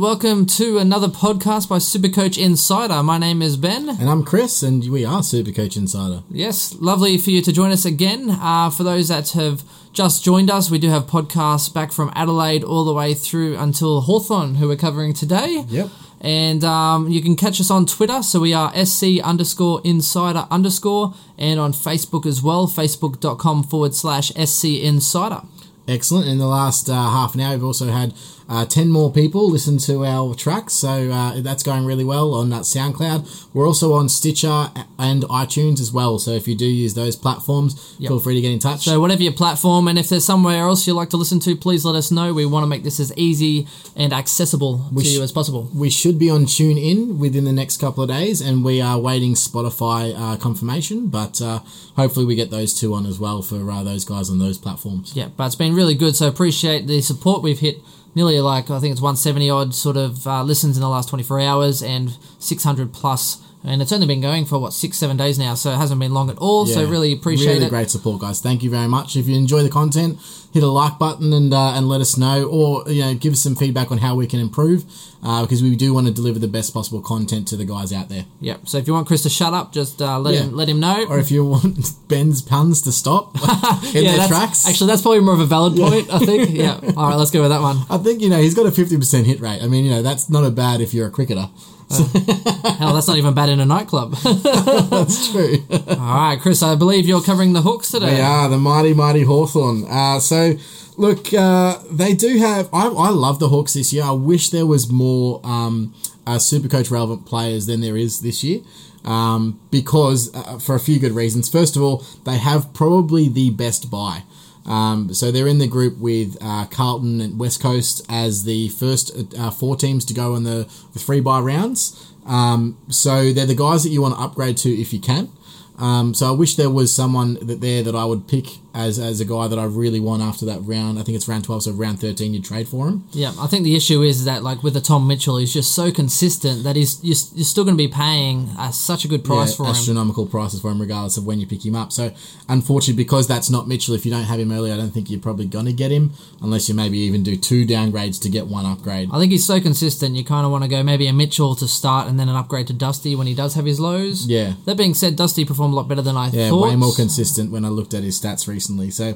And welcome to another podcast by Supercoach Insider. My name is Ben. And I'm Chris, and we are Supercoach Insider. Yes, lovely for you to join us again. Uh, for those that have just joined us, we do have podcasts back from Adelaide all the way through until Hawthorn, who we're covering today. Yep. And um, you can catch us on Twitter. So we are SC underscore insider underscore and on Facebook as well, facebook.com forward slash SC insider. Excellent. In the last uh, half an hour, we've also had uh, 10 more people listen to our tracks, so uh, that's going really well on that SoundCloud. We're also on Stitcher and iTunes as well, so if you do use those platforms, Yep. feel free to get in touch. So whatever your platform, and if there's somewhere else you'd like to listen to, please let us know. We want to make this as easy and accessible to sh- you as possible. we should be on Tune In within the next couple of days, and we are waiting Spotify uh, confirmation, but uh, hopefully we get those two on as well for uh, those guys on those platforms. Yeah, but it's been really good. So appreciate the support. We've hit nearly like I think it's 170 odd sort of uh, listens in the last 24 hours and 600 plus. And it's only been going for what six, seven days now, so it hasn't been long at all. so really appreciate really it. great support, guys. Thank you very much. If you enjoy the content, hit a like button and uh, and let us know, or you know, give us some feedback on how we can improve, uh, because we do want to deliver the best possible content to the guys out there. Yeah. So if you want Chris to shut up, just uh, let Yeah. him let him know. Or if you want Ben's puns to stop in their that's, tracks, Actually, that's probably more of a valid point. I think. Yeah. All right, let's go with that one. I think you know he's got a fifty percent hit rate. I mean, you know, that's not a bad if you're a cricketer. Hell, that's not even bad in a nightclub. That's true. All right, Chris, I believe you're covering the Hawks today. Are the mighty, mighty Hawthorn. Uh, so, look, uh, they do have. I, I love the Hawks this year. I wish there was more um, uh, Supercoach relevant players than there is this year. Um, because uh, for a few good reasons. First of all, they have probably the best buy. Um, so they're in the group with uh, Carlton and West Coast as the first uh, four teams to go in the, the three by rounds. Um, so they're the guys that you want to upgrade to if you can. Um, so I wish there was someone that there that I would pick as as a guy that I really want after that round. I think it's round twelve, so round thirteen you'd trade for him. Yeah, I think the issue is that like with the Tom Mitchell, he's just so consistent that he's you're, you're still going to be paying uh, such a good price Yeah, for him. astronomical prices for him, regardless of when you pick him up. So, unfortunately, because that's not Mitchell, if you don't have him early, I don't think you're probably going to get him unless you maybe even do two downgrades to get one upgrade. I think he's so consistent. You kind of want to go maybe a Mitchell to start and then an upgrade to Dusty when he does have his lows. Yeah. That being said, Dusty performed a lot better than I Yeah, thought. Yeah, way more consistent when I looked at his stats recently. So,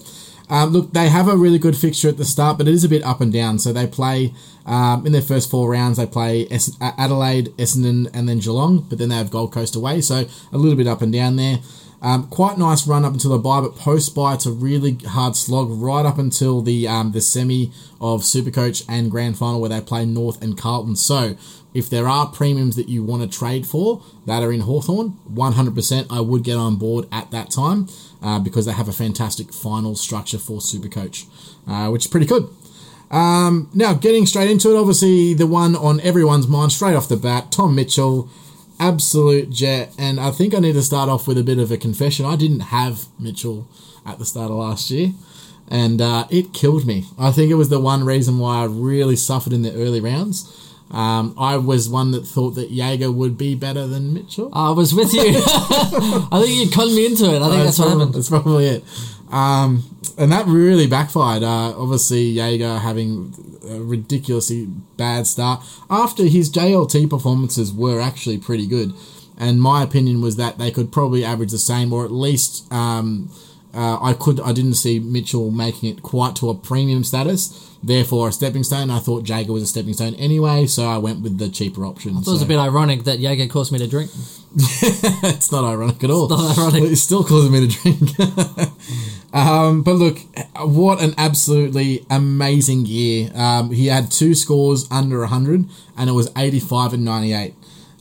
um, look, they have a really good fixture at the start, but it is a bit up and down. So they play um, in their first four rounds. They play Adelaide, Essendon, and then Geelong, but then they have Gold Coast away. So a little bit up and down there. Um, quite nice run up until the bye, but post bye it's a really hard slog right up until the um, the semi of Supercoach and Grand Final where they play North and Carlton. So if there are premiums that you want to trade for that are in Hawthorn, 100% I would get on board at that time uh, because they have a fantastic final structure for Supercoach, uh, which is pretty good. Um, now, getting straight into it, obviously the one on everyone's mind straight off the bat, Tom Mitchell, absolute jet. And I think I need to start off with a bit of a confession. I didn't have Mitchell at the start of last year, and uh, it killed me. I think it was the one reason why I really suffered in the early rounds. Um, I was one that thought that Jaeger would be better than Mitchell. I was with you. I think you conned me into it. I think that's what probably, happened. That's probably it. Um, and that really backfired. Uh, obviously, Jaeger having a ridiculously bad start after his JLT performances were actually pretty good. And my opinion was that they could probably average the same, or at least um, uh, I could. I didn't see Mitchell making it quite to a premium status. Therefore, a stepping stone. I thought Jaeger was a stepping stone anyway, so I went with the cheaper option. It was a bit ironic that Jaeger caused me to drink. it's not ironic at all. It's not ironic. It's still causing me to drink. um, but look, what an absolutely amazing year. Um, he had two scores under 100, and it was 85 and 98.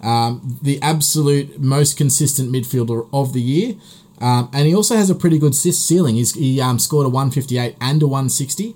Um, the absolute most consistent midfielder of the year. Um, and he also has a pretty good ceiling. He's, he um, scored a 158 and a 160.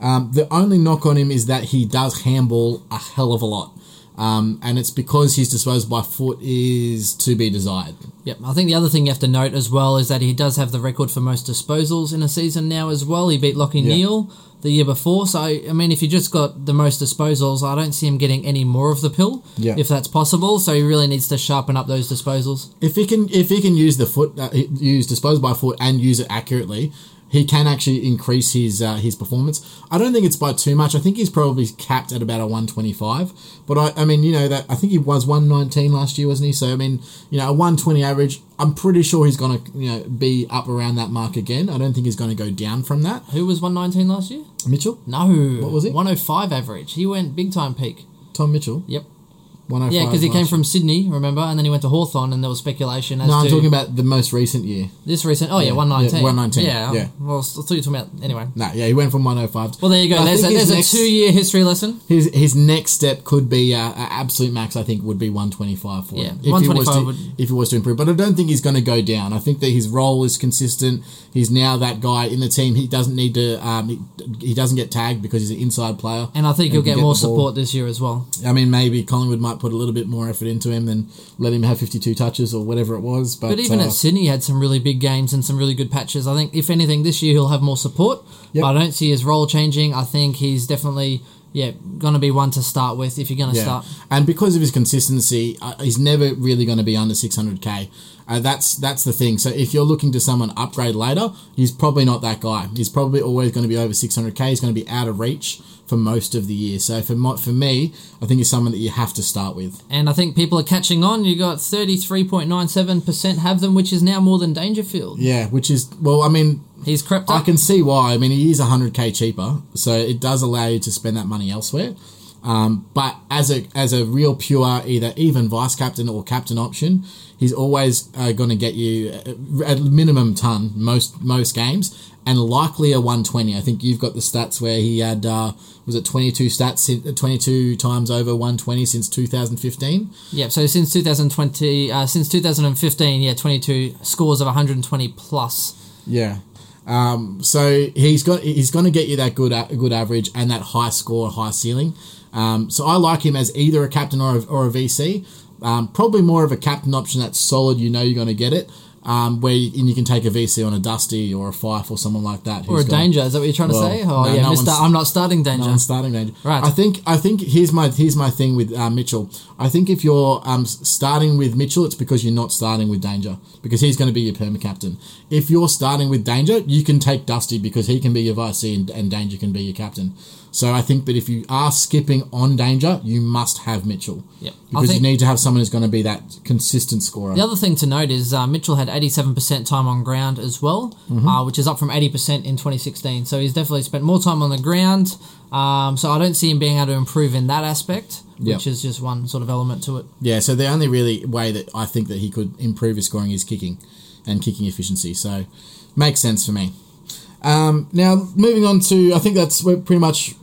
Um, the only knock on him is that he does handball a hell of a lot. Um, and it's because his disposal by foot is to be desired. Yep, I think the other thing you have to note as well is that he does have the record for most disposals in a season now as well. He beat Lachie Yeah. Neale the year before, so I mean, if you just got the most disposals, I don't see him getting any more of the pill, Yeah. if that's possible. So he really needs to sharpen up those disposals. If he can, if he can use the foot, uh, use disposal by foot and use it accurately, he can actually increase his uh, his performance. I don't think it's by too much. I think he's probably capped at about a 125. But I, I mean, you know that I think he was 119 last year, wasn't he? So I mean, you know, a 120 average. I'm pretty sure he's going to you know be up around that mark again. I don't think he's going to go down from that. Who was 119 last year? Mitchell, No. What was it? 105 average. He went big time peak. Tom Mitchell, Yep. 105. Yeah, because he came year. from Sydney, remember, and then he went to Hawthorn, and there was speculation as No, I'm to talking about the most recent year. this recent. Oh yeah, Yeah, 119. yeah, 119, Yeah. yeah. Well, I thought you were talking about anyway. No, yeah, he went from 105. Well, there you go. I There's a, think his there's next- a two-year history lesson. His his next step could be uh, a absolute max. I think would be 125 for Yeah, him. If he was 125 to, would- if he was to improve, but I don't think he's going to go down. I think that his role is consistent. He's now that guy in the team. He doesn't need to. Um, he, he doesn't get tagged because he's an inside player. And I think he'll can get get more the ball. support this year as well. I mean, maybe Collingwood might put a little bit more effort into him than let him have 52 touches or whatever it was. But, But even uh, at Sydney, he had some really big games and some really good patches. I think, if anything, this year he'll have more support. Yep. But I don't see his role changing. I think he's definitely, yeah, going to be one to start with if you're going to Yeah, start. and because of his consistency, uh, he's never really going to be under 600k. Uh, that's that's the thing. So if you're looking to someone upgrade later, he's probably not that guy. He's probably always going to be over 600k. He's going to be out of reach for most of the year. So for mo- for me, I think it's someone that you have to start with. And I think people are catching on. You got 33.97% have them, which is now more than Dangerfield. Yeah, which is well, I mean, He's crept up. I can see why. I mean, he is 100k cheaper, so it does allow you to spend that money elsewhere. Um, but as a as a real pure either even vice captain or captain option, he's always uh, going to get you uh, at minimum ton most most games and likely a 120. I think you've got the stats where he had uh, was it 22 stats 22 times over 120 since 2015. Yeah, so since 2020, uh, since 2015, yeah, 22 scores of 120 plus. Yeah. Um, so he's got he's going to get you that good a- good average and that high score, high ceiling. Um, so I like him as either a captain or a, or a VC. Um, probably more of a captain option that's solid. You know you're going to get it. Um, where you, and you can take a VC on a Dusty or a Fyfe or someone like that. Or a got- danger, is that what you're trying to say? Oh, no, yeah, no I'm not starting danger. no one's starting danger. Right. I think I think here's my here's my thing with uh, Mitchell. I think if you're um, starting with Mitchell, it's because you're not starting with Danger because he's going to be your perma captain. If you're starting with Danger, you can take Dusty because he can be your vice and, and Danger can be your captain. So I think that if you are skipping on Danger, you must have Mitchell. Yep. Because think- you need to have someone who's going to be that consistent scorer. The other thing to note is uh, Mitchell had 87% time on ground as well, Mm-hmm. uh, which is up from 80% in 2016. So he's definitely spent more time on the ground. Um, so I don't see him being able to improve in that aspect, Yep. which is just one sort of element to it. Yeah, so the only really way that I think that he could improve his scoring is kicking and kicking efficiency. So makes sense for me. Um, now moving on to, I think that's we're pretty much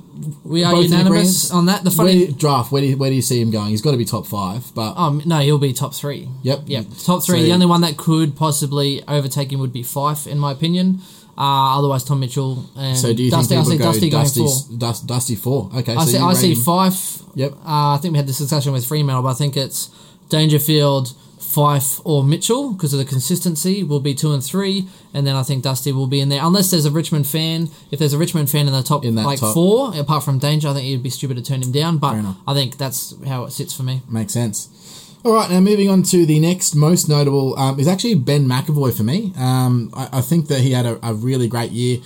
We are both unanimous on that. The Where funny, you- draft. Where do you, where do you see him going? He's got to be top five, but um, no, he'll be top three. Yep. Yep, top three. So- the only one that could possibly overtake him would be Fyfe, in my opinion. Uh, otherwise, Tom Mitchell and so do you Dusty. I think see people go Dusty Dusty, going four. Dust, Dusty four? Okay, I so see. you I rate see him- Fyfe. Yep. Uh, I think we had this discussion with Fremantle, but I think it's Dangerfield, Fyfe, or Mitchell because of the consistency will be two and three, and then I think Dusty will be in there unless there's a Richmond fan. If there's a Richmond fan in the top In like top. four, apart from Danger, I think it'd be stupid to turn him down. But I think that's how it sits for me. Makes sense. All right, now moving on to the next most notable um, is actually Ben McEvoy for me. Um, I, I think that he had a, a really great year.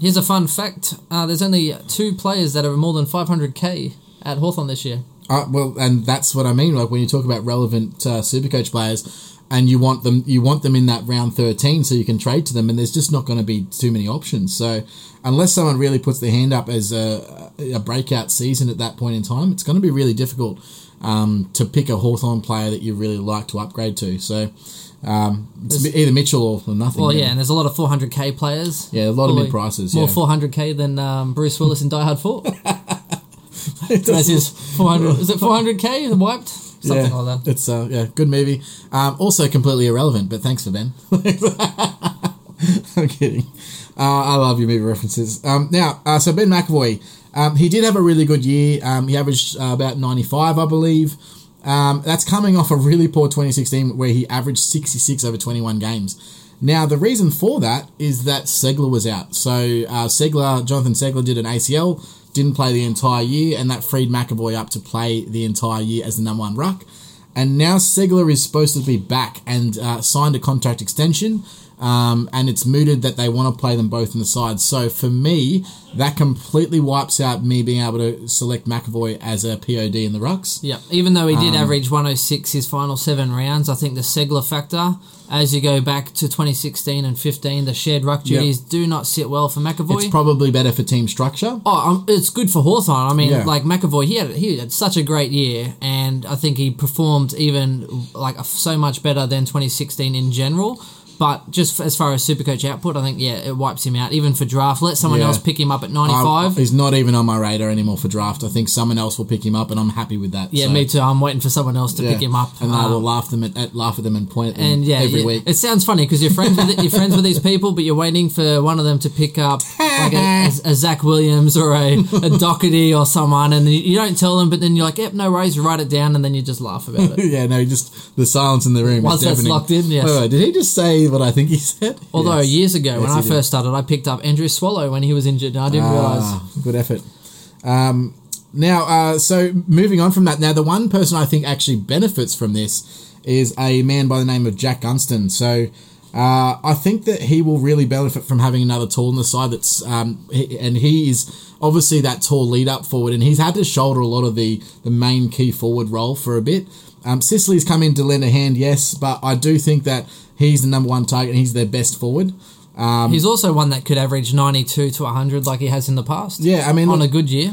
Here's a fun fact: uh, there's only two players that are more than 500k at Hawthorn this year. Uh, well, and that's what I mean. Like when you talk about relevant uh, Supercoach players, and you want them, you want them in that round thirteen, so you can trade to them. And there's just not going to be too many options. So unless someone really puts their hand up as a, a breakout season at that point in time, it's going to be really difficult um, to pick a Hawthorn player that you really like to upgrade to. So um, it's either Mitchell or, or nothing. Well, yeah, and there's a lot of 400k players. Yeah, a lot of mid prices. More Yeah. 400k than um, Bruce Willis in Die Hard 4. His 400. Is it 400k wiped? Something yeah, like that. It's uh, yeah, good movie. Um, also completely irrelevant, but thanks for Ben. I'm kidding. Uh, I love your movie references. Um, now, uh, so Ben McEvoy, um, he did have a really good year. Um, he averaged uh, about 95, I believe. Um, that's coming off a really poor 2016 where he averaged 66 over 21 games. Now, the reason for that is that Ceglar was out. So, uh, Ceglar, Jonathan Ceglar did an ACL, didn't play the entire year, and that freed McEvoy up to play the entire year as the number one ruck. And now Ceglar is supposed to be back and uh, signed a contract extension. Um, and it's mooted that they want to play them both in the side. So for me, that completely wipes out me being able to select McEvoy as a POD in the rucks. Yeah, even though he Um, did average 106 his final seven rounds, I think the Ceglar factor, as you go back to 2016 and 15, the shared ruck Yep. duties do not sit well for McEvoy. It's probably better for team structure. Oh, um, it's good for Hawthorn. I mean, Yeah. like McEvoy, he had he had such a great year, and I think he performed even like so much better than 2016 in general. But just as far as Supercoach output, I think yeah, it wipes him out. Even for draft, let someone Yeah. else pick him up at I- 95. he's not even on my radar anymore for draft. I think someone else will pick him up, and I'm happy with that. yeah, So, me too. I'm waiting for someone else to yeah. pick him up. and I Um, will laugh them at, at laugh at them and point at them And yeah, every yeah, week. it sounds funny because you're friends with you're friends with these people, but you're waiting for one of them to pick up like a, a, a Zach Williams or a, a Doherty or someone, and you, you don't tell them, but then you're like, "Yep, no worries." Write it down, and then you just laugh about it. yeah, no, just the silence in the room. Once that's locked in, yes. Wait, wait, did he just say what I think he said? Although Yes. years ago, when I he did. first started, I picked up Andrew Swallow when he was injured, and I didn't realize. Ah, good effort. Um, now, uh, so moving on from that, now the one person I think actually benefits from this is a man by the name of Jack Gunston. So uh, I think that he will really benefit from having another tall on the side. That's um, he, and he is obviously that tall lead up forward, and he's had to shoulder a lot of the the main key forward role for a bit. Um, Sicily's come in to lend a hand, yes, but I do think that he's the number one target. and He's their best forward. He's also one that could average 92 to 100 like he has in the past. Yeah, I mean, on look- a good year.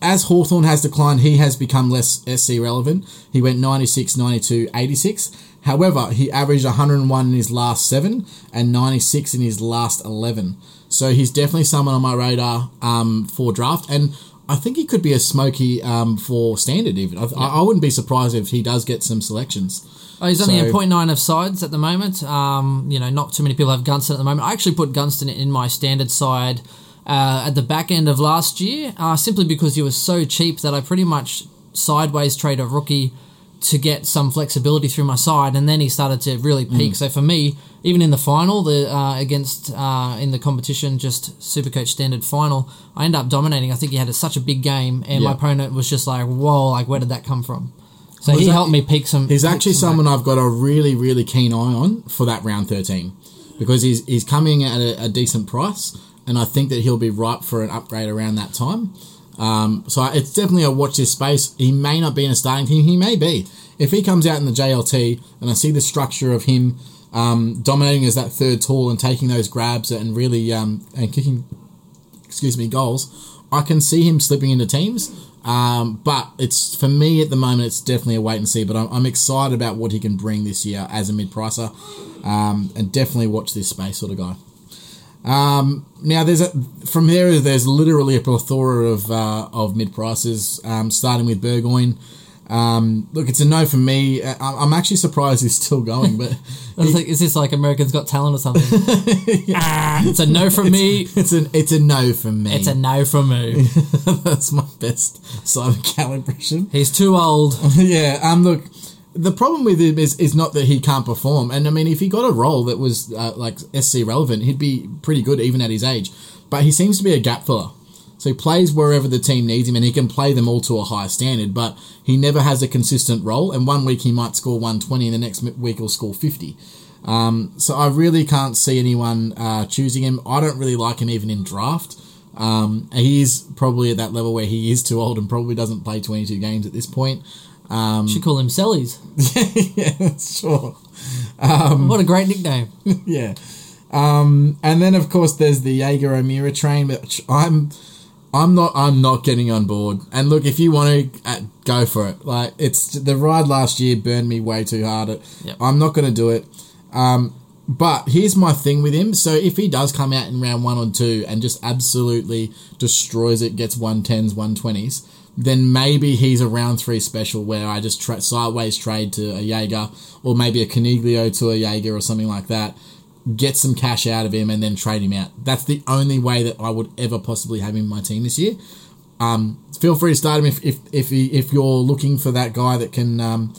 as Hawthorn has declined, he has become less SC relevant. He went 96, 92, 86. However, he averaged 101 in his last seven and 96 in his last 11. So he's definitely someone on my radar um, for draft. And I think he could be a smoky um, for standard, even. I, I, I wouldn't be surprised if he does get some selections. Oh, he's only So- a 0.9 of sides at the moment. Um, you know, not too many people have Gunston at the moment. I actually put Gunston in my standard side uh, at the back end of last year, uh, simply because he was so cheap that I pretty much sideways trade a rookie to get some flexibility through my side, and then he started to really Mm. peak. So for me, even in the final, the uh, against uh, in the competition, just Supercoach standard final, I ended up dominating. I think he had a, such a big game, and my opponent was just like, "Whoa! Like, where did that come from?" So Well, he he's helped me peak some. He's peak actually some back. someone I've got a really, really keen eye on for that round 13 because he's, he's coming at a, a decent price, and I think that he'll be ripe for an upgrade around that time. Um, so it's definitely a watch this space. He may not be in a starting team, he may be. If he comes out in the JLT and I see the structure of him um, dominating as that third tall and taking those grabs and really um, and kicking, excuse me, goals, I can see him slipping into teams. Um, but it's for me at the moment, it's definitely a wait and see. But I'm, I'm excited about what he can bring this year as a mid pricer, um, and definitely watch this space sort of guy. Um, now there's a from there there's literally a plethora of uh, of mid prices, um, starting with Burgoyne. Um, look, it's a no for me. I- I'm actually surprised he's still going, but I was like, is this like Americans Got Talent or something? Ah, it's a no from me. it's an it's a no for me. It's a no from me. That's my best Simon Cowell impression. He's too old. yeah. Um. Look, the problem with him is is not that he can't perform, and I mean, if he got a role that was uh, like SC relevant, he'd be pretty good even at his age. But he seems to be a gap filler. So he plays wherever the team needs him, and he can play them all to a high standard. But he never has a consistent role. And one week he might score 120, and the next week he'll score 50. Um, so I really can't see anyone uh, choosing him. I don't really like him even in draft. Um, he's probably at that level where he is too old and probably doesn't play 22 games at this point. Should call him Sellies. yeah, sure. Um, what a great nickname. yeah. Um, and then of course there's the Jaeger O'Meara train, which I'm I'm not I'm not getting on board. And look, if you want to uh, go for it, like it's the ride last year burned me way too hard. It, Yep. I'm not going to do it. Um, but here's my thing with him. So if he does come out in round one or two and just absolutely destroys it, gets 110s, 120s, then maybe he's a round three special where I just tra- sideways trade to a Jaeger or maybe a Caniglio to a Jaeger or something like that. Get some cash out of him and then trade him out. That's the only way that I would ever possibly have him in my team this year. Um, feel free to start him if if if, he, if you're looking for that guy that can um,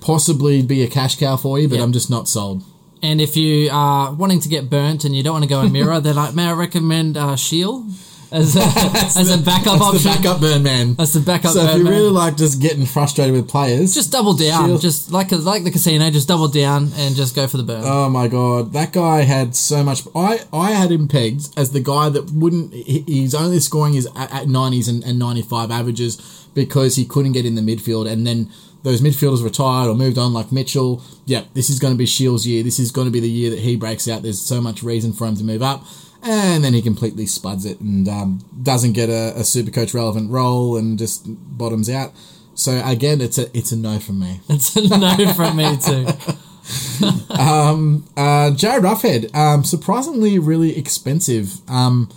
possibly be a cash cow for you, but Yeah. I'm just not sold. And if you are wanting to get burnt and you don't want to go in mirror, then I, may I recommend uh, Shiels? As a, as a backup That's option. the backup burn man. That's the backup So if you man. really like just getting frustrated with players, Just double down, just like like the casino, just double down and just go for the burn. Oh my god, that guy had so much. I I had him pegged as the guy that wouldn't. He's only scoring his at, at 90s and, and 95 averages because he couldn't get in the midfield, and then those midfielders retired or moved on, like Mitchell. Yeah, this is going to be Shiels' year. This is going to be the year that he breaks out. There's so much reason for him to move up. And then he completely spuds it and um, doesn't get a, a super coach relevant role and just bottoms out. So again, it's a it's a no from me. It's a no from me too. um, Uh, Jarryd Roughead, um, surprisingly really expensive. Um,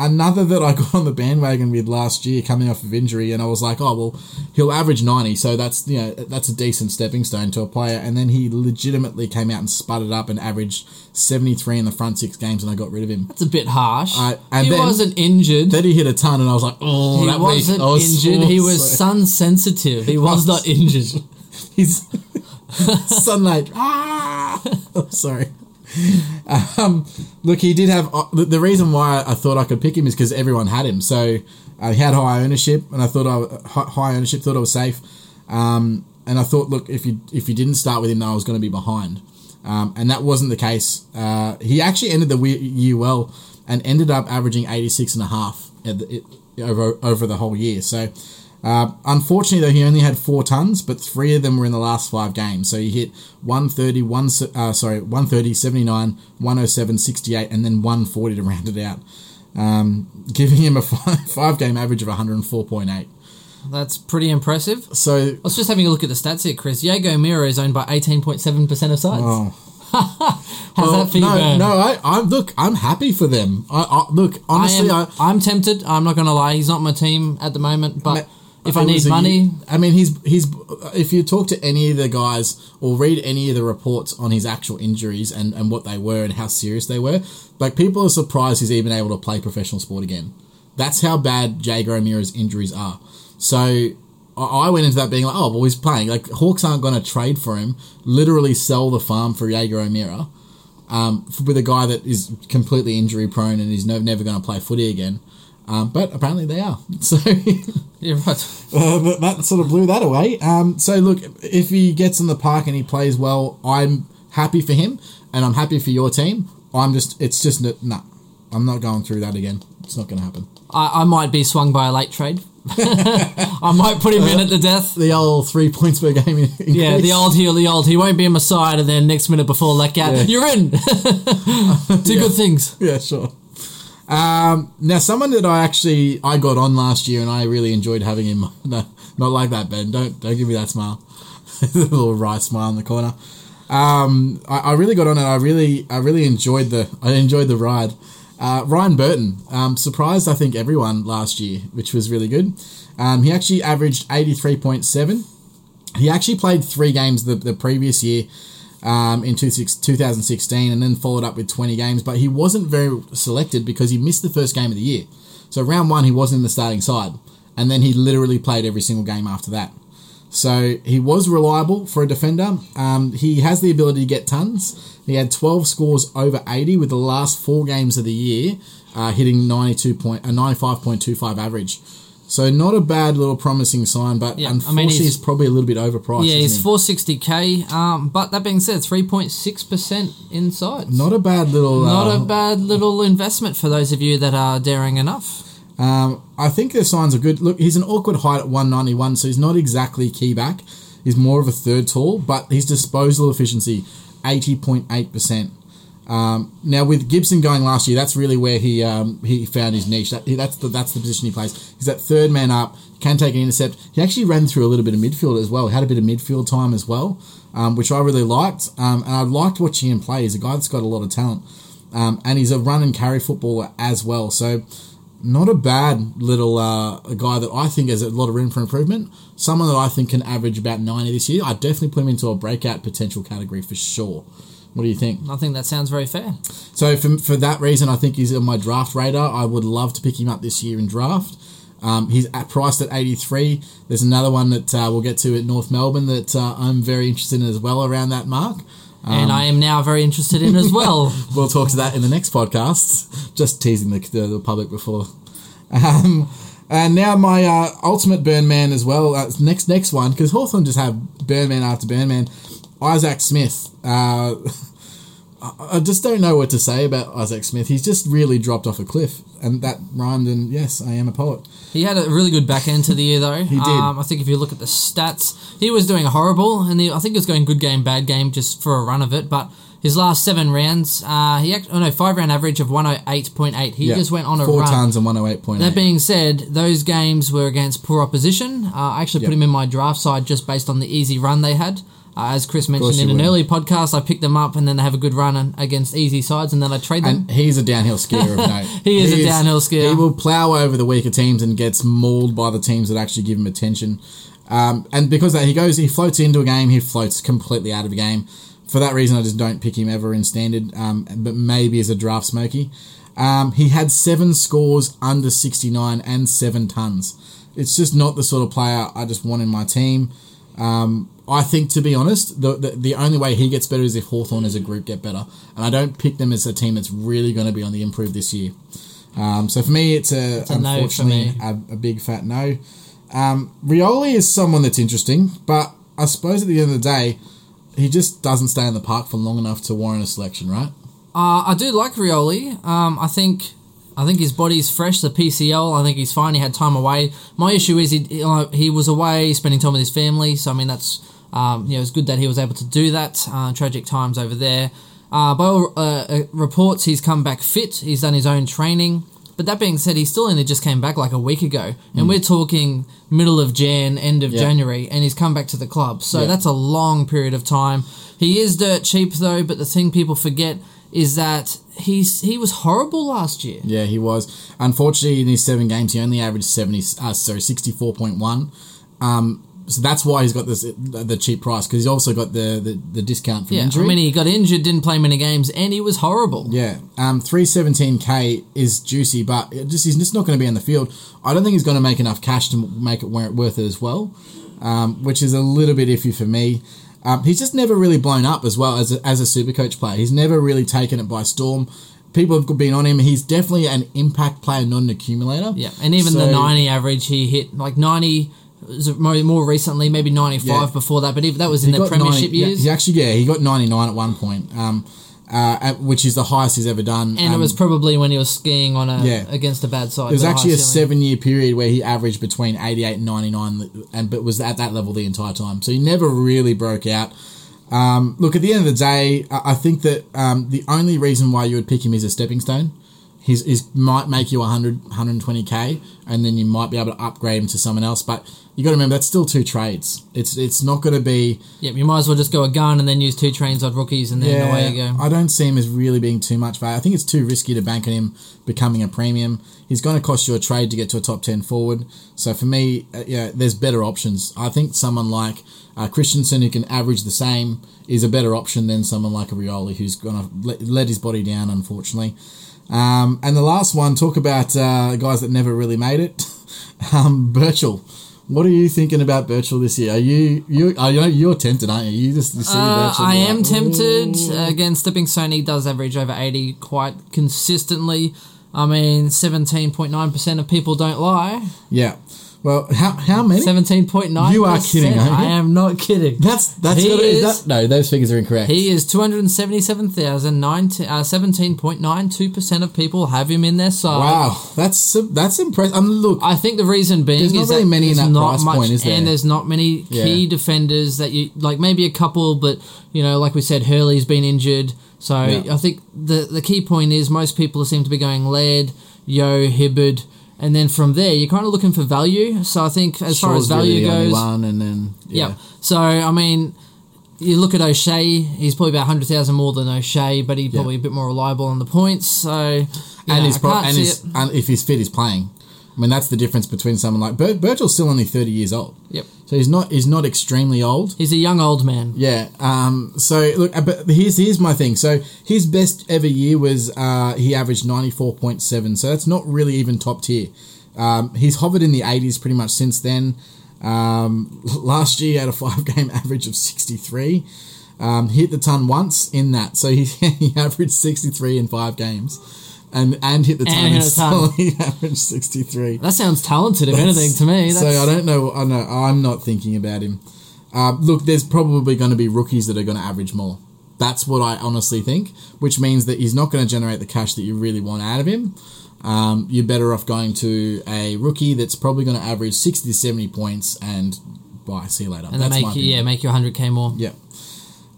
another that I got on the bandwagon with last year, coming off of injury, and I was like, oh well, he'll average ninety, so that's you know that's a decent stepping stone to a player. And then he legitimately came out and sputted up and averaged seventy three in the front six games, and I got rid of him. That's a bit harsh. I- and he then- wasn't injured. Then he hit a ton, and I was like, oh, he that wasn't was injured. so- he was sun sensitive. He was not injured. He's sunlight. Ah, oh, sorry. Um, look, he did have uh, the, reason why I thought I could pick him is because everyone had him. So uh, he had high ownership, and I thought I high ownership thought I was safe. Um, and I thought, look, if you if you didn't start with him, I was going to be behind. Um, and that wasn't the case. Uh, he actually ended the year well and ended up averaging 86 and a half the, it, over over the whole year. So uh, unfortunately, though, he only had four tons, but three of them were in the last five games. So he hit 130, one, uh, sorry, 130, 79, 107, 68, and then 140 to round it out, um, giving him a five, five game average of 104.8. That's pretty impressive. So, I was just having a look at the stats here, Chris. Jaeger O'Meara is owned by 18.7% of sides. oh, How's well, that for you, no, no, I, I look, I'm happy for them. I, I look I honestly, am, I, I'm tempted. I'm not going to lie. He's not my team at the moment, but if I need money, I mean, he's he's. If you talk to any of the guys or read any of the reports on his actual injuries and and what they were and how serious they were, like people are surprised he's even able to play professional sport again. That's how bad Jaeger O'Meara's injuries are. So I went into that being like, oh, well, he's playing. Like Hawks aren't going to trade for him. Literally sell the farm for Jager O'Meara. Um, with a guy that is completely injury prone and is no, never going to play footy again. Um, but apparently they are. So you're right. uh, but that sort of blew that away. Um, so look, if he gets in the park and he plays well, I'm happy for him, and I'm happy for your team. I'm just, it's just no, nah, I'm not going through that again. It's not going to happen. I, I might be swung by a late trade. I might put him in at the death. The old three points per game. Increase. Yeah, the old heel, the old. He won't be in my side, and then next minute before let out, Yeah. you're in. Two good things. Yeah, sure. Um, now, someone that I actually I got on last year, and I really enjoyed having him. No, not like that, Ben. Don't don't give me that smile. little wry smile in the corner. Um, I, I really got on it. I really I really enjoyed the I enjoyed the ride. Uh, Ryan Burton um, surprised I think everyone last year, which was really good. Um, he actually averaged eighty three point seven. He actually played three games the, the previous year um, in two 2016 and then followed up with 20 games, but he wasn't very selected because he missed the first game of the year. So round one, he wasn't in the starting side, and then he literally played every single game after that. So he was reliable for a defender. Um, he has the ability to get tons. He had 12 scores over 80 with the last four games of the year, uh, hitting 92 point, a 95.25 average. So not a bad little promising sign, but Yeah, I mean, unfortunately he's- he's, probably a little bit overpriced. Yeah, he's 460k. Um, but that being said, 3.6% inside. Not a bad little. Not uh, a bad little investment for those of you that are daring enough. Um, I think the signs are good. Look, he's an awkward height at 191, so he's not exactly key back. He's more of a third tall, but his disposal efficiency, 80.8%. Um, now with Gibson going last year, that's really where he um, he found his niche. That, that's the that's the position he plays. He's that third man up, can take an intercept. He actually ran through a little bit of midfield as well. He had a bit of midfield time as well, um, which I really liked. Um, and I liked watching him play. He's a guy that's got a lot of talent, um, and he's a run and carry footballer as well. So not a bad little uh, a guy that I think has a lot of room for improvement. Someone that I think can average about 90 this year. I'd definitely put him into a breakout potential category for sure. What do you think? I think that sounds very fair. So for, for that reason, I think he's on my draft radar. I would love to pick him up this year in draft. Um, he's at, priced at 83. There's another one that uh, we'll get to at North Melbourne that uh, I'm very interested in as well around that mark. and I am now very interested in as well. We'll talk to that in the next podcast. Just teasing the, the, the public before Um, and now my uh, ultimate burn man as well. Uh, next next one because Hawthorn just have burn man after burn man. Isaac Smith. Uh, I just don't know what to say about Isaac Smith. He's just really dropped off a cliff, and that rhymed. And yes, I am a poet. He had a really good back end to the year, though. he did. Um, I think if you look at the stats, he was doing horrible, and he, I think he was going good game, bad game, just for a run of it. But his last seven rounds, uh, he act, oh no, five round average of one hundred eight point eight. He Yeah. just went on a four run. tons and one hundred eight point That being said, those games were against poor opposition. Uh, I actually put him in my draft side just based on the easy run they had. Uh, as Chris mentioned in an earlier podcast, I pick them up and then they have a good run against easy sides, and then I trade them. And he's a downhill skier of note. He is a downhill skier. He will plow over the weaker teams and gets mauled by the teams that actually give him attention. Um, and because of that, he goes, he floats into a game, he floats completely out of a game. For that reason, I just don't pick him ever in standard, um, but maybe as a draft smoky. Um, he had seven scores under 69 and seven tons. It's just not the sort of player I just want in my team. Um, I think, to be honest, the, the the only way he gets better is if Hawthorn as a group get better. And I don't pick them as a team that's really going to be on the improve this year. Um, so for me, it's a, a unfortunately me. a, a big fat no. Um, Rioli is someone that's interesting, but I suppose at the end of the day, he just doesn't stay in the park for long enough to warrant a selection, right? Uh, I do like Rioli. Um, I think I think his body's fresh. The PCL, I think he's fine. He had time away. My issue is he he was away spending time with his family. So I mean that's um, you know it's good that he was able to do that. Uh, tragic times over there. Uh, by all uh, uh, reports, he's come back fit. He's done his own training. But that being said, he still only just came back like a week ago, and we're talking middle of Jan, end of Yeah. January, and he's come back to the club. So Yeah. that's a long period of time. He is dirt cheap though, but the thing people forget is that he's he was horrible last year. Yeah, he was. Unfortunately, in his seven games, he only averaged seventy. Uh, sorry, sixty four point one. Um, so that's why he's got this the cheap price because he's also got the, the, the discount from Yeah, injury. I mean he got injured, didn't play many games, and he was horrible. Yeah, um, three seventeen k is juicy, but just he's just not going to be in the field. I don't think he's going to make enough cash to make it worth it as well, um, which is a little bit iffy for me. Um, he's just never really blown up as well as a, as a super coach player. He's never really taken it by storm. People have been on him. He's definitely an impact player, not an accumulator. Yeah, and even the 90 average he hit like 90 was it more, more recently, maybe 95 Yeah. before that, but even that was in He the premiership 90 yeah, years. he actually, yeah, he got ninety nine at one point, um, uh, at, which is the highest he's ever done. and it Um, was probably when he was skiing on a Yeah. against a bad side. It was actually a seven year period where he averaged between 88 and 99 and but was at that level the entire time. So he never really broke out. Um, look, at the end of the day, I I think that um, the only reason why you would pick him is a stepping stone. He's, he's might make you 100, 120k, and then you might be able to upgrade him to someone else. But you got to remember that's still two trades. It's it's not going to be Yep, you might as well just go a gun and then use two trains on rookies and then away you go. I don't see him as really being too much value. I think it's too risky to bank on him becoming a premium. He's going to cost you a trade to get to a top 10 forward. So for me, uh, yeah, there's better options. I think someone like uh, Christensen, who can average the same, is a better option than someone like a Rioli, who's going to let, let his body down, unfortunately. Um, and the last one, talk about uh, guys that never really made it. um, Birchall. What are you thinking about Birchall this year? Are you you? I know you're tempted, aren't you? You just you see Uh, Birchall I am like, tempted. "Ooh." Again, Stepping Stone, he does average over 80 quite consistently. I mean, 17.9% of people don't lie. Yeah. Well, how how many? 17.9%. You are kidding, you? I am not kidding. That's that's He gotta, is- that, no. Those figures are incorrect. He is 277,000, uh, 17.92% of people have him in their side. wow, that's that's impressive. I mean, look, I think the reason being There's not is really many in that price much, point, is there? and there's not many key Yeah. defenders that you like. Maybe a couple, but you know, like we said, Hurley's been injured, so Yeah. I think the the key point is most people seem to be going Laird, Yeo, Hibberd, and then from there you're kind of looking for value. So I think as far as Shaw's value really the only goes, one, and then yeah. So I mean, you look at O'Shea. He's probably about hundred thousand more than O'Shea, but he's probably a bit more reliable on the points. So and yeah, he's pro- and he's, and if he's fit, he's playing. I mean, that's the difference between someone like Bir- Birchall's still only thirty years old. Yep, So he's not he's not extremely old. he's a young old man. Yeah. Um. So look, uh, but here's here's my thing. So his best ever year was uh he averaged ninety four point seven. So that's not really even top tier. Um. He's hovered in the eighties pretty much since then. Um. Last year he had a five game average of sixty three. Um. Hit the ton once in that. So he he averaged sixty three in five games. And and hit the And hit and the ton. still he averaged sixty three. That sounds talented, if anything, to me. So I don't know. I know I'm not thinking about him. Uh, look, there's probably going to be rookies that are going to average more. That's what I honestly think, which means that he's not going to generate the cash that you really want out of him. Um, you're better off going to a rookie that's probably going to average 60 to 70 points and bye, see you later. and that's make yeah, make you 100k more. Yeah.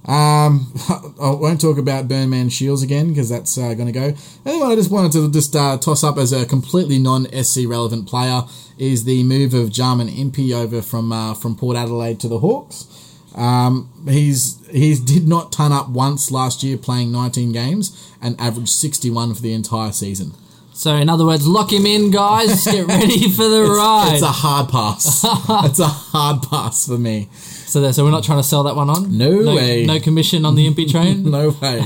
Um, I won't talk about Burnman Shiels again because that's uh, going to go. Anyway, I just wanted to just uh, toss up as a completely non-SC relevant player is the move of Jarman Impey over from uh, from Port Adelaide to the Hawks. Um, he's he's did not turn up once last year playing 19 games and averaged 61 for the entire season. So, in other words, lock him in, guys. Get ready for the ride. It's a hard pass. it's a hard pass for me. so, there, so we're not trying to sell that one on. No way. No commission on the Impey train. No way.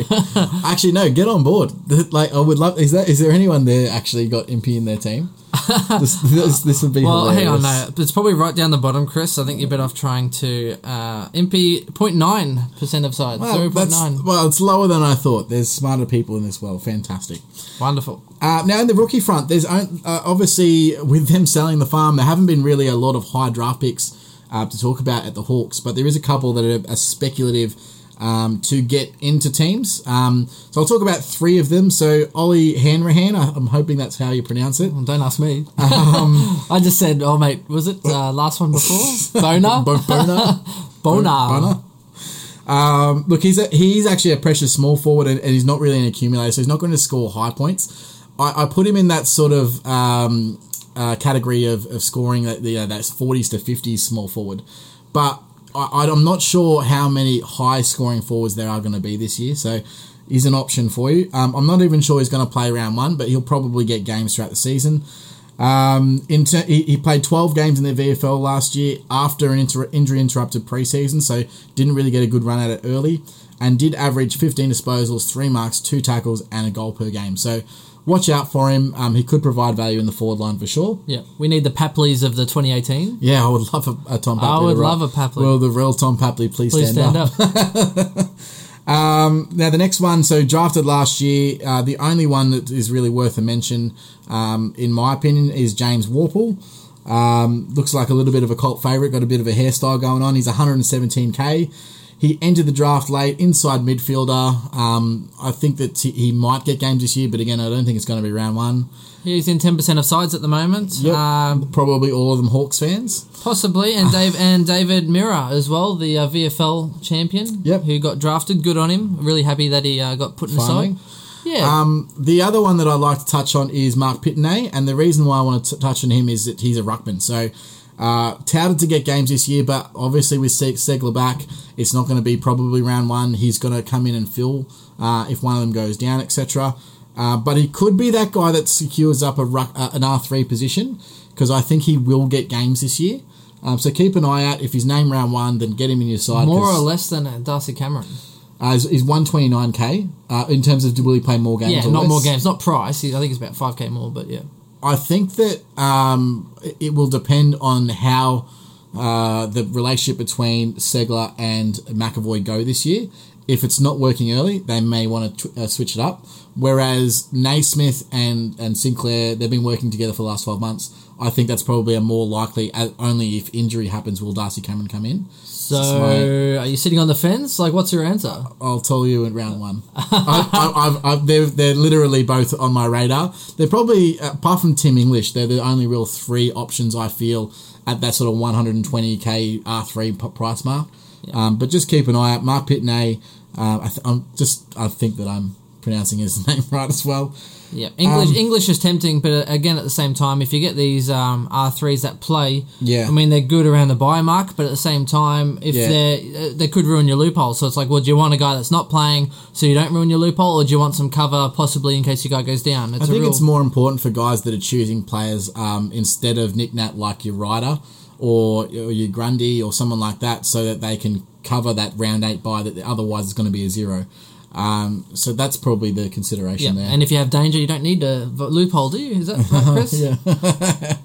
actually, no. Get on board. Like, I would love. Is that? Is there anyone there actually got Impey in their team? this, this, this would be. Well, hang on, hilarious. no. It's probably right down the bottom, Chris. I think you're better off trying to uh, Impey 0.9% of sides. Well, 0.9. well, it's lower than I thought. There's smarter people in this world. Fantastic. Wonderful. Uh, now, in the rookie front, there's uh, obviously with them selling the farm, there haven't been really a lot of high draft picks uh, to talk about at the Hawks, but there is a couple that are, are speculative um, to get into teams. Um, so I'll talk about three of them. So Ollie Hanrahan, I- I'm hoping that's how you pronounce it. Well, don't ask me. Um, I just said, oh, mate, was it uh, last one before? Boner? Bo- Boner. Boner. Boner. Um, look, he's a, he's actually a precious small forward, and, and he's not really an accumulator, so he's not going to score high points. I, I put him in that sort of um, uh, category of, of scoring that you know, that's forties to fifties small forward, but I, I'm not sure how many high scoring forwards there are going to be this year. So he's an option for you. Um, I'm not even sure he's going to play round one, but he'll probably get games throughout the season. Um, ter- he, he played 12 games in the VFL last year after an inter- injury interrupted preseason, so didn't really get a good run at it early, and did average 15 disposals, three marks, two tackles, and a goal per game. So watch out for him. Um, he could provide value in the forward line for sure. Yeah, we need the Papleys of the 2018. Yeah, I would love a, a Tom Papley. I would love a Papley. Well, the real Tom Papley, please, Please stand, stand up. up. Now, the next one, so drafted last year, uh, the only one that is really worth a mention, um, in my opinion, is James Worpel. Um, looks like a little bit of a cult favourite, got a bit of a hairstyle going on. He's 117k. He entered the draft late, inside midfielder. Um, I think that he- he might get games this year, but again, I don't think it's going to be round one. He's in 10% of sides at the moment. Yep. Um, Probably all of them Hawks fans. Possibly, and Dave and David Mirra as well, the uh, VFL champion. Yep. Who got drafted. Good on him. Really happy that he uh, got put in the Finally. side. Yeah. Um, the other one that I'd like to touch on is Mark Pitney, and the reason why I want to t- touch on him is that he's a ruckman. So, uh, touted to get games this year, but obviously with Se- Ceglar back, it's not going to be probably round one. He's going to come in and fill uh, if one of them goes down, etc. Uh, but he could be that guy that secures up a ruck, uh, an R three position because I think he will get games this year. Um, so keep an eye out. If he's named round one, then get him in your side. More or less than uh, Darcy Cameron. uh, he's, he's 129k uh, in terms of will he play more games? Yeah, or not less? more games. Not price. I think it's about 5k more, but yeah. I think that um, it will depend on how uh, the relationship between Ceglar and McEvoy go this year. If it's not working early, they may want to tw- uh, switch it up. Whereas Naismith and, and Sinclair, they've been working together for the last 12 months. I think that's probably a more likely, uh, only if injury happens, will Darcy Cameron come in. So, are you sitting on the fence? Like, what's your answer? I'll tell you in round one. I, I, I've, I've, they're, they're literally both on my radar. They're probably, apart from Tim English, they're the only real three options I feel at that sort of 120k R3 price mark. Um, but just keep an eye out. Mark Pitney, uh, I th- I'm just, I think that I'm pronouncing his name right as well. Yeah, English Um, English is tempting, but uh, again, at the same time, if you get these um, R threes that play, Yeah. I mean they're good around the buy mark, but at the same time, if Yeah. they're uh, they could ruin your loophole. So it's like, well, do you want a guy that's not playing so you don't ruin your loophole, or do you want some cover possibly in case your guy goes down? It's I think real, it's more important for guys that are choosing players um, instead of Nic Nat like your Ryder or, or your Grundy or someone like that, so that they can cover that round eight buy that otherwise is going to be a zero. Um, so that's probably the yeah. consideration there. And if you have danger, you don't need a loophole, do you? Is that right, Chris? yeah.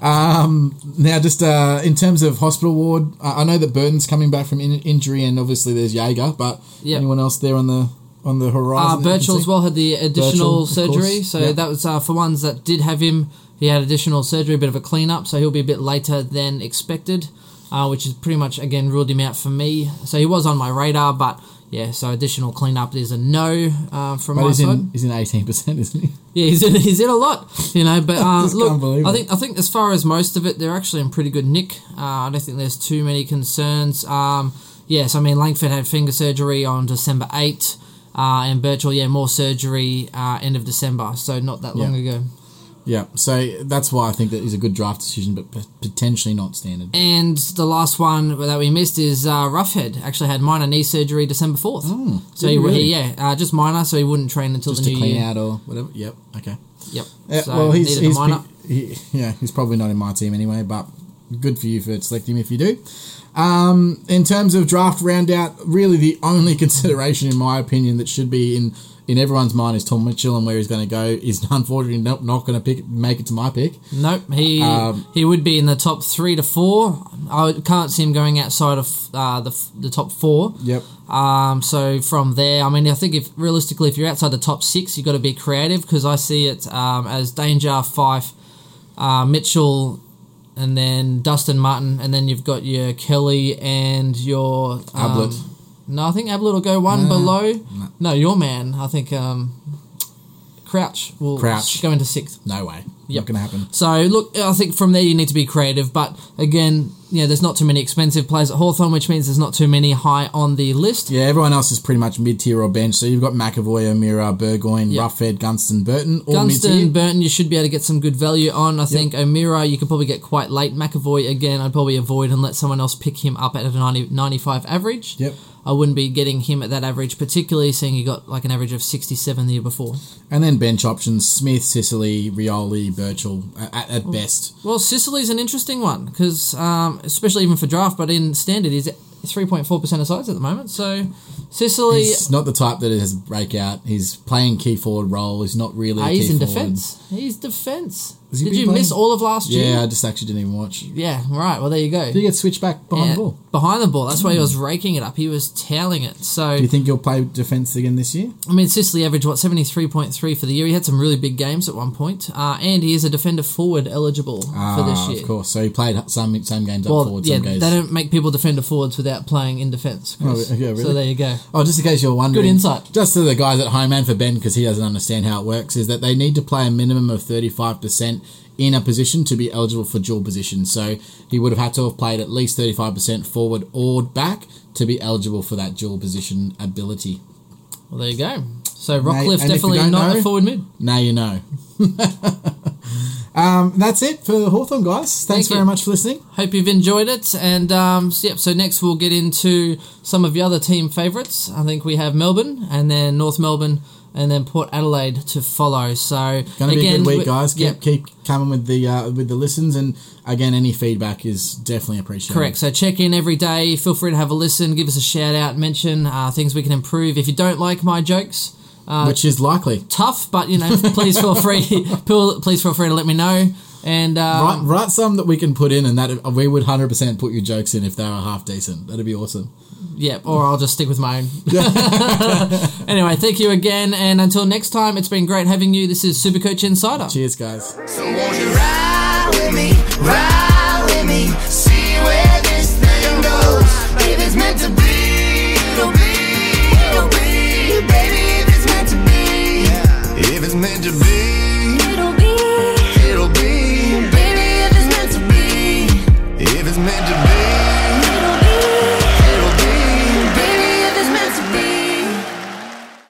um, now, just uh, in terms of hospital ward, I I know that Burton's coming back from in- injury, and obviously there's Jaeger. But Yeah. anyone else there on the on the Uh, horizon. you Birchall as well had the additional Birchall, surgery, so Yeah. that was uh, for ones that did have him. He had additional surgery, a bit of a cleanup, so he'll be a bit later than expected, uh, which is pretty much again ruled him out for me. So he was on my radar, but yeah, so additional cleanup is a no uh, from But my he's side. in, he's in 18%, isn't he? Yeah, he's in, he's in a lot, you know. But uh, look, I think I think as far as most of it, they're actually in pretty good nick. Uh, I don't think there's too many concerns. Um, yes, I mean Langford had finger surgery on December eighth, uh, and Birchall, yeah, more surgery uh, end of December, so not that long ago. Yeah, so that's why I think that is a good draft decision, but p- potentially not standard. And the last one that we missed is uh, Roughead. Actually had minor knee surgery December fourth. so he, really? yeah, uh, just minor, so he wouldn't train until Just the to new clean year. out or whatever. Yep, okay. Yep. Yeah, so well, he's, he's minor. he, yeah, he's probably not in my team anyway, but good for you for selecting him if you do. Um, in terms of draft round out, really the only consideration, in my opinion, that should be in in everyone's mind is Tom Mitchell and where he's going to go. Is unfortunately not, not going to pick make it to my pick. Nope, he Um, he would be in the top three to four. I can't see him going outside of uh, the the top four. Yep. Um, so from there, I mean, I think if realistically, if you're outside the top six, you've got to be creative because I see it um, as Danger, Fyfe, uh, Mitchell, and then Dustin Martin, and then you've got your Kelly and your um, Ablett. No, I think Ablett will go one No. below. No. your man. I think um, Crouch will Crouch. go into sixth. No way. Yep. Not going to happen. So look, I think from there you need to be creative. But again, you know, there's not too many expensive players at Hawthorn, which means there's not too many high on the list. Yeah, everyone else is pretty much mid tier or bench. So you've got McEvoy, O'Meara, Burgoyne, Yep. Roughead, Gunston, Burton, all Gunston, tier. Burton, you should be able to get some good value on. I think O'Meara, you could probably get quite late. McEvoy, again, I'd probably avoid and let someone else pick him up at a 90, 95 average. Yep. I wouldn't be getting him at that average, particularly seeing he got like an average of 67 the year before. And then bench options: Smith, Sicily, Rioli, Birchall, at, at best. Well, Sicily's an interesting one because, um, especially even for draft, but in standard, he's 3.4% of sides at the moment. So, Sicily, He's not the type that has breakout. He's playing key forward role. He's not really. Ah, a he's in forward. defence. He's defence. Did you playing? miss all of last year? Yeah, I just actually didn't even watch. Yeah, right. Well, there you go. Did he get switched back behind Yeah, the ball? Behind the ball. That's why he was raking it up. He was tailing it. So, Do you think he'll play defence again this year? I mean, Sicily averaged, what, 73.3 for the year. He had some really big games at one point. Uh, and he is a defender forward eligible for this Ah, year. Of course. So he played some same games up forward, yeah, they don't make people defender forwards without playing in defence. Oh, yeah, really? So there you go. Oh, just in case you're wondering. Good insight. Just to the guys at home and for Ben, because he doesn't understand how it works, is that they need to play a minimum of 35% in a position to be eligible for dual position. So he would have had to have played at least 35% forward or back to be eligible for that dual position ability. Well, there you go. So Rockcliffe definitely not know- a forward mid. Now you know. um, that's it for the Hawthorn, guys. Thanks Thank very much for listening. Hope you've enjoyed it. And um, so, yep, so next we'll get into some of the other team favourites. I think we have Melbourne and then North Melbourne and then Port Adelaide to follow. So Going to be a good week, guys. Keep, yep, keep coming with the uh, with the listens, and again, any feedback is definitely appreciated. Correct. So check in every day. Feel free to have a listen. Give us a shout out. Mention uh, things we can improve. If you don't like my jokes, uh, Which is likely. tough, but you know, please feel free. Please feel free to let me know. And Write, um, write some that we can put in, and that we would hundred percent put your jokes in if they were half decent. That'd be awesome. yeah, or I'll just stick with my own. anyway, thank you again, and until next time, it's been great having you. This is Supercoach Insider. Cheers, guys. So